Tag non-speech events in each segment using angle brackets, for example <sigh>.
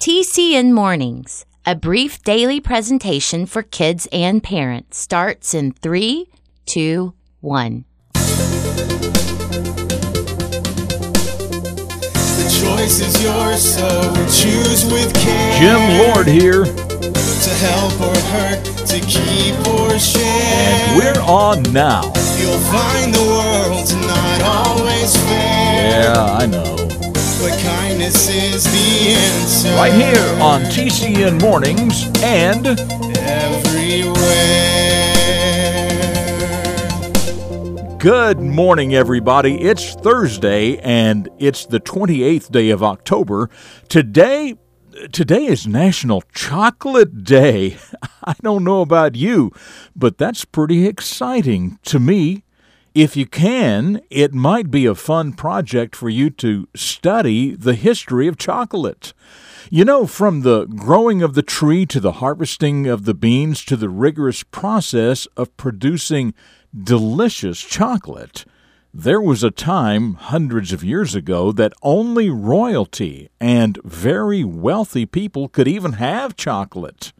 TCN Mornings, a brief daily presentation for kids and parents, starts in three, two, one. The choice is yours, so choose with care. Jim Lord here, To help or hurt, to keep or share. and we're on now. You'll find the world's not always fair. Yeah, I know. But kindness is the answer. Right here on TCN Mornings and Everywhere. good morning, everybody. It's Thursday and it's the 28th day of October. Today, today is National Chocolate Day. <laughs> I don't know about you, but that's pretty exciting to me. If you can, it might be a fun project for you to study the history of chocolate. You know, from the growing of the tree to the harvesting of the beans to the rigorous process of producing delicious chocolate, there was a time hundreds of years ago that only royalty and very wealthy people could even have chocolate.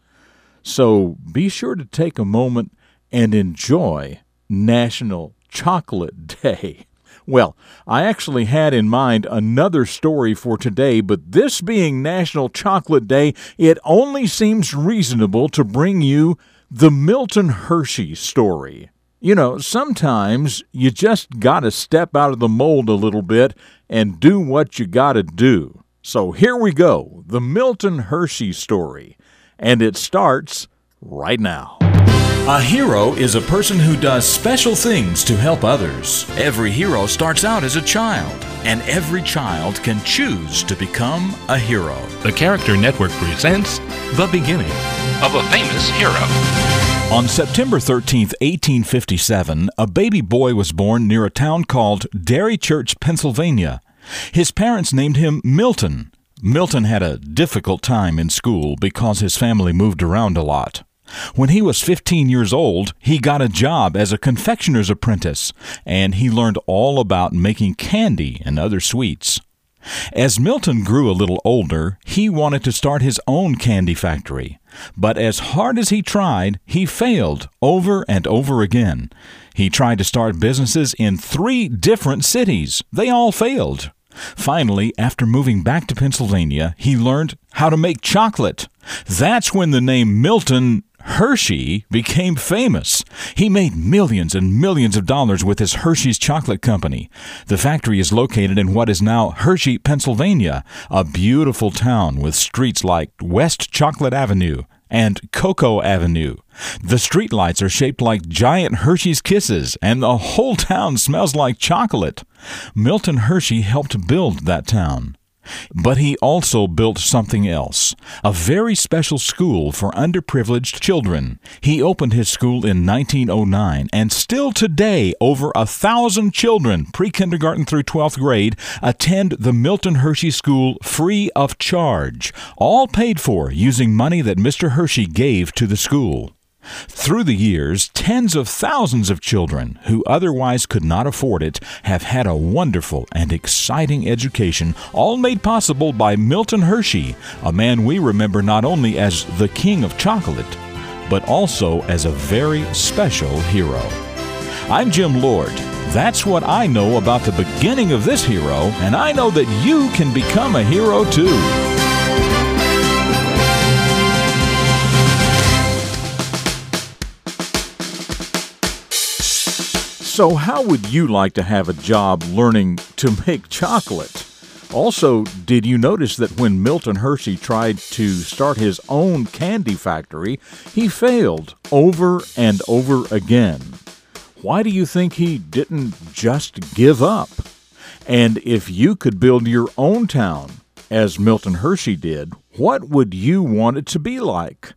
So be sure to take a moment and enjoy National Chocolate Day. Well, I actually had in mind another story for today, but this being National Chocolate Day, it only seems reasonable to bring you the Milton Hershey story. You know, sometimes you just gotta step out of the mold a little bit and do what you gotta do. So here we go the Milton Hershey story. And it starts right now. A hero is a person who does special things to help others. Every hero starts out as a child, and every child can choose to become a hero. The Character Network presents The Beginning of a Famous Hero. On September 13, 1857, a baby boy was born near a town called Derry Church, Pennsylvania. His parents named him Milton. Milton had a difficult time in school because his family moved around a lot. When he was 15 years old, he got a job as a confectioner's apprentice, and he learned all about making candy and other sweets. As Milton grew a little older, he wanted to start his own candy factory. But as hard as he tried, he failed over and over again. He tried to start businesses in three different cities. They all failed. Finally, after moving back to Pennsylvania, he learned how to make chocolate. That's when the name Milton Hershey became famous. He made millions and millions of dollars with his Hershey's Chocolate Company. The factory is located in what is now Hershey, Pennsylvania, a beautiful town with streets like West Chocolate Avenue and Cocoa Avenue. The streetlights are shaped like giant Hershey's kisses, and the whole town smells like chocolate. Milton Hershey helped build that town. But he also built something else a very special school for underprivileged children. He opened his school in 1909, and still today, over a thousand children, pre kindergarten through 12th grade, attend the Milton Hershey School free of charge, all paid for using money that Mr. Hershey gave to the school. Through the years, tens of thousands of children who otherwise could not afford it have had a wonderful and exciting education, all made possible by Milton Hershey, a man we remember not only as the King of Chocolate, but also as a very special hero. I'm Jim Lord. That's what I know about the beginning of this hero, and I know that you can become a hero too. So, how would you like to have a job learning to make chocolate? Also, did you notice that when Milton Hershey tried to start his own candy factory, he failed over and over again? Why do you think he didn't just give up? And if you could build your own town, as Milton Hershey did, what would you want it to be like?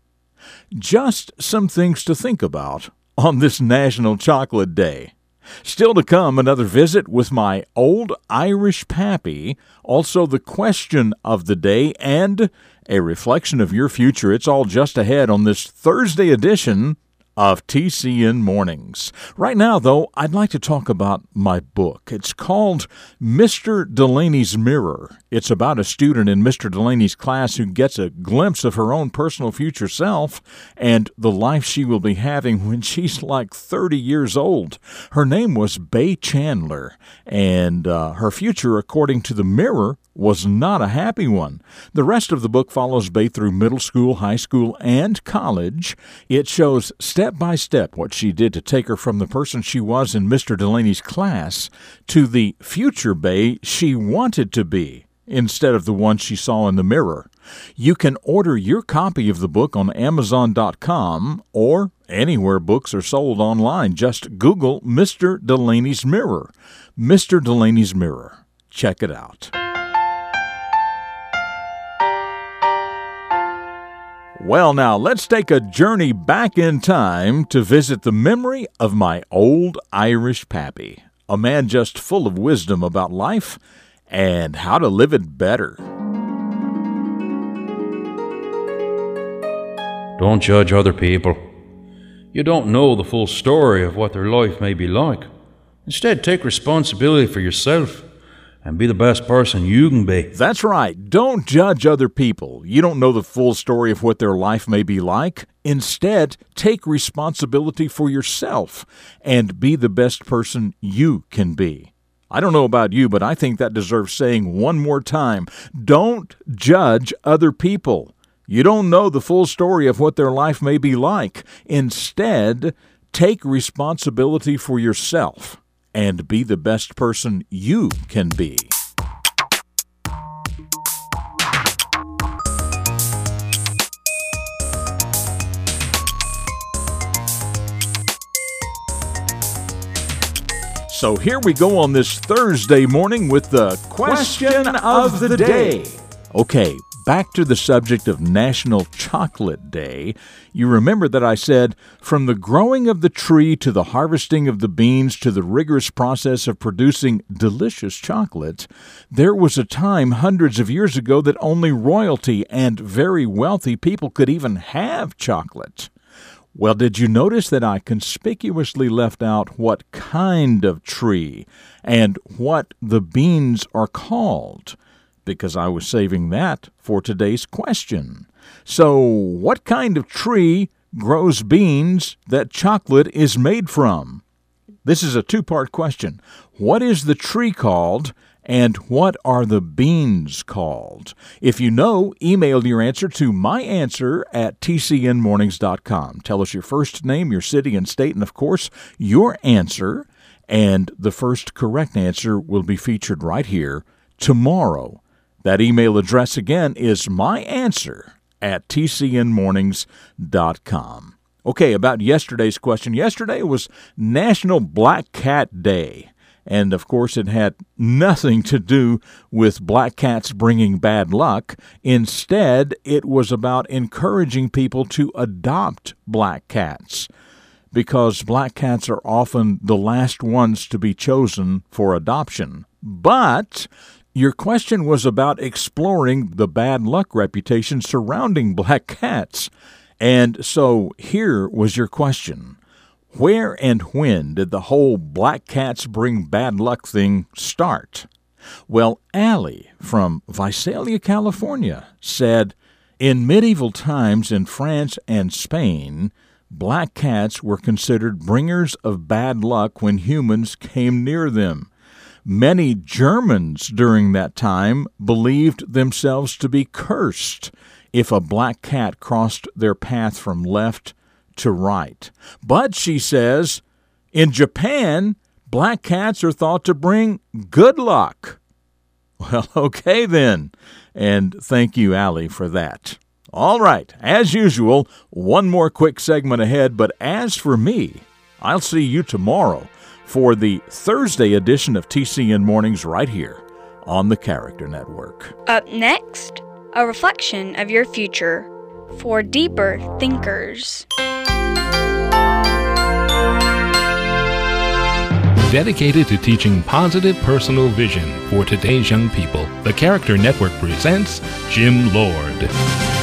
Just some things to think about on this National Chocolate Day. Still to come, another visit with my old Irish pappy, also the question of the day, and a reflection of your future. It's all just ahead on this Thursday edition of TCN Mornings. Right now, though, I'd like to talk about my book. It's called Mr. Delaney's Mirror. It's about a student in Mr. Delaney's class who gets a glimpse of her own personal future self and the life she will be having when she's like 30 years old. Her name was Bay Chandler, and uh, her future, according to the Mirror, was not a happy one. The rest of the book follows Bay through middle school, high school, and college. It shows step by step what she did to take her from the person she was in Mr. Delaney's class to the future Bay she wanted to be instead of the one she saw in the mirror. You can order your copy of the book on Amazon.com or anywhere books are sold online. Just Google Mr. Delaney's Mirror. Mr. Delaney's Mirror. Check it out. Well, now let's take a journey back in time to visit the memory of my old Irish pappy, a man just full of wisdom about life and how to live it better. Don't judge other people. You don't know the full story of what their life may be like. Instead, take responsibility for yourself and be the best person you can be. That's right. Don't judge other people. You don't know the full story of what their life may be like. Instead, take responsibility for yourself and be the best person you can be. I don't know about you, but I think that deserves saying one more time. Don't judge other people. You don't know the full story of what their life may be like. Instead, take responsibility for yourself and be the best person you can be. So here we go on this Thursday morning with the question of the day. Okay, back to the subject of National Chocolate Day, you remember that I said, from the growing of the tree to the harvesting of the beans to the rigorous process of producing delicious chocolate, there was a time hundreds of years ago that only royalty and very wealthy people could even have chocolate. Well, did you notice that I conspicuously left out what kind of tree and what the beans are called? Because I was saving that for today's question. So, what kind of tree grows beans that chocolate is made from? This is a two part question. What is the tree called? And what are the beans called? If you know, email your answer to myanswer at tcnmornings.com. Tell us your first name, your city and state, and of course, your answer. And the first correct answer will be featured right here tomorrow that email address again is myanswer at tcnmornings.com. Okay, about yesterday's question. Yesterday was National Black Cat Day. And of course, it had nothing to do with black cats bringing bad luck. Instead, it was about encouraging people to adopt black cats because black cats are often the last ones to be chosen for adoption. But your question was about exploring the bad luck reputation surrounding black cats. And so here was your question Where and when did the whole black cats bring bad luck thing start? Well, Allie from Visalia, California said In medieval times in France and Spain, black cats were considered bringers of bad luck when humans came near them. Many Germans during that time believed themselves to be cursed if a black cat crossed their path from left to right. But, she says, in Japan, black cats are thought to bring good luck. <laughs> Well, okay then. And thank you, Allie, for that. All right, as usual, one more quick segment ahead, but as for me, I'll see you tomorrow for the Thursday edition of TCN Mornings right here on the Character Network. Up next, a reflection of your future for deeper thinkers. Dedicated to teaching positive personal vision for today's young people, the Character Network presents Jim Lord.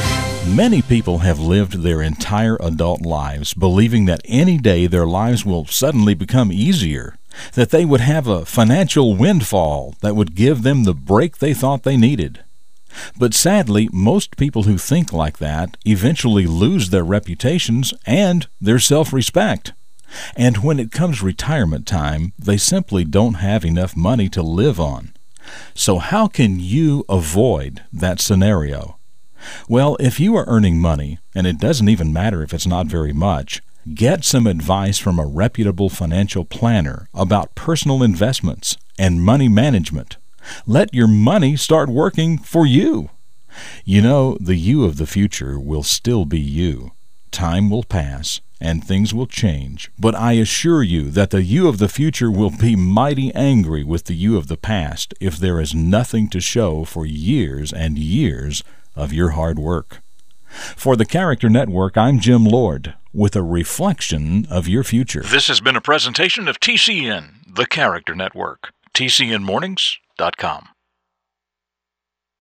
Many people have lived their entire adult lives believing that any day their lives will suddenly become easier, that they would have a financial windfall that would give them the break they thought they needed. But sadly, most people who think like that eventually lose their reputations and their self respect. And when it comes retirement time, they simply don't have enough money to live on. So, how can you avoid that scenario? Well, if you are earning money, and it doesn't even matter if it's not very much, get some advice from a reputable financial planner about personal investments and money management. Let your money start working for you. You know, the you of the future will still be you. Time will pass and things will change, but I assure you that the you of the future will be mighty angry with the you of the past if there is nothing to show for years and years of your hard work. For the Character Network, I'm Jim Lord with a reflection of your future. This has been a presentation of TCN, the Character Network. TCNMornings.com.